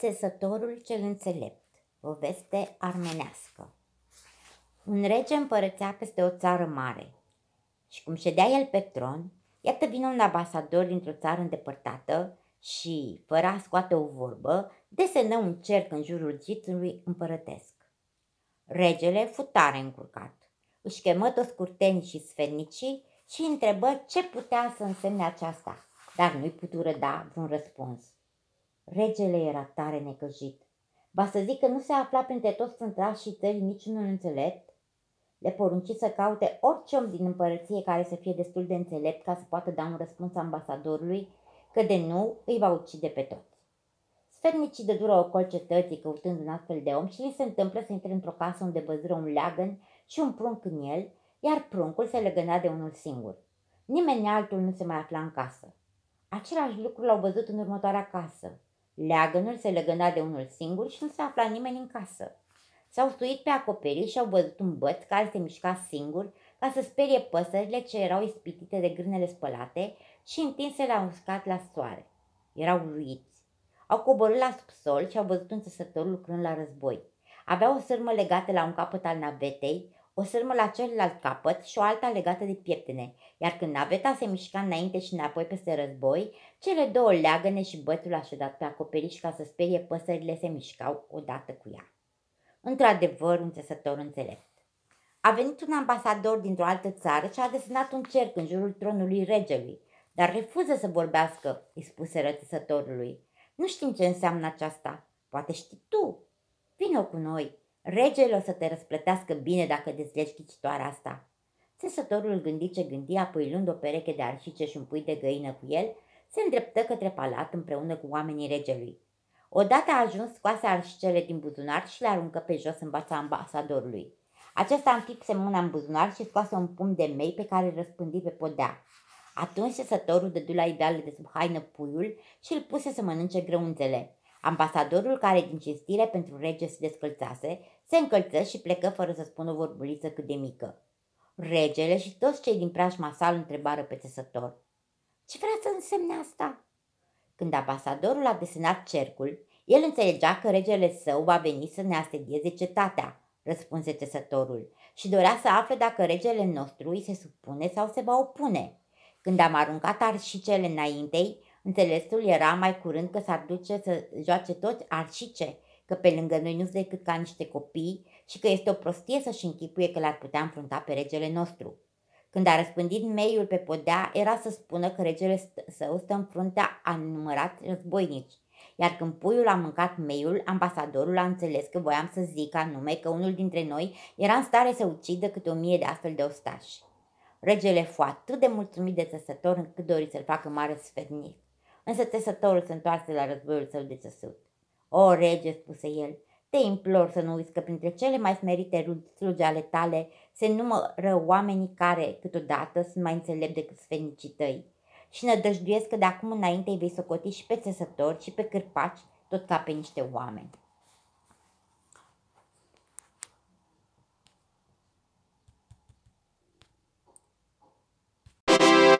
Țesătorul cel înțelept Poveste armenească Un rege împărățea peste o țară mare și cum ședea el pe tron, iată vine un ambasador dintr-o țară îndepărtată și, fără a scoate o vorbă, desenă un cerc în jurul zidului împărătesc. Regele fu tare încurcat. Își chemă toți curtenii și sfernicii și întrebă ce putea să însemne aceasta, dar nu-i putură da vreun răspuns. Regele era tare necăjit. Ba să zic că nu se afla printre toți și țării niciunul înțelept? Le porunci să caute orice om din împărăție care să fie destul de înțelept ca să poată da un răspuns ambasadorului, că de nu îi va ucide pe toți. Sfernicii de dură ocol cetății căutând un astfel de om și li se întâmplă să intre într-o casă unde văzură un leagăn și un prunc în el, iar pruncul se legăna de unul singur. Nimeni altul nu se mai afla în casă. Același lucru l-au văzut în următoarea casă. Leagănul se legăna de unul singur și nu se afla nimeni în casă. S-au stuit pe acoperiș și au văzut un băț care se mișca singur ca să sperie păsările ce erau ispitite de grânele spălate și întinse la uscat la soare. Erau ruiți. Au coborât la subsol și au văzut un țesător lucrând la război. Avea o sârmă legată la un capăt al navetei, o sârmă la celălalt capăt și o alta legată de pieptene, iar când naveta se mișca înainte și înapoi peste război, cele două leagăne și bățul așezat pe acoperiș ca să sperie păsările se mișcau odată cu ea. Într-adevăr, un țesător înțelept. A venit un ambasador dintr-o altă țară și a desenat un cerc în jurul tronului regelui, dar refuză să vorbească, îi spuse rățătorului. Nu știm ce înseamnă aceasta. Poate știi tu. Vino cu noi. Regele o să te răsplătească bine dacă dezlegi ghicitoarea asta. Țesătorul gândi ce gândi, apoi luând o pereche de arșice și un pui de găină cu el, se îndreptă către palat împreună cu oamenii regelui. Odată a ajuns, scoase arșicele din buzunar și le aruncă pe jos în bața ambasadorului. Acesta înfipse mâna în buzunar și scoase un pumn de mei pe care îl răspândi pe podea. Atunci sesătorul dădu la ideale de sub haină puiul și îl puse să mănânce grăunțele. Ambasadorul, care din cinstire pentru rege se descălțase, se încălță și plecă fără să spună o vorbuliță cât de mică. Regele și toți cei din preajma sal întrebară pe țesător. Ce vrea să însemne asta? Când ambasadorul a desenat cercul, el înțelegea că regele său va veni să ne asedieze cetatea, răspunse țesătorul, și dorea să afle dacă regele nostru îi se supune sau se va opune. Când am aruncat arșicele înaintei, înțelesul era mai curând că s-ar duce să joace toți arșice, că pe lângă noi nu sunt decât ca niște copii și că este o prostie să-și închipuie că l-ar putea înfrunta pe regele nostru. Când a răspândit meiul pe podea, era să spună că regele său stă în fruntea a numărat războinici. Iar când puiul a mâncat meiul, ambasadorul a înțeles că voiam să zic anume că unul dintre noi era în stare să ucidă câte o mie de astfel de ostași. Regele fu atât de mulțumit de țesător încât dori să-l facă mare sfernic. Însă țesătorul se întoarse la războiul său de țesut. O, rege, spuse el, te implor să nu uiți că printre cele mai smerite slugi ale tale se numără oamenii care, câteodată, sunt mai înțelepți decât sfernicii tăi. Și nădăjduiesc că de acum înainte îi vei socoti și pe țesători și pe cârpaci, tot ca pe niște oameni.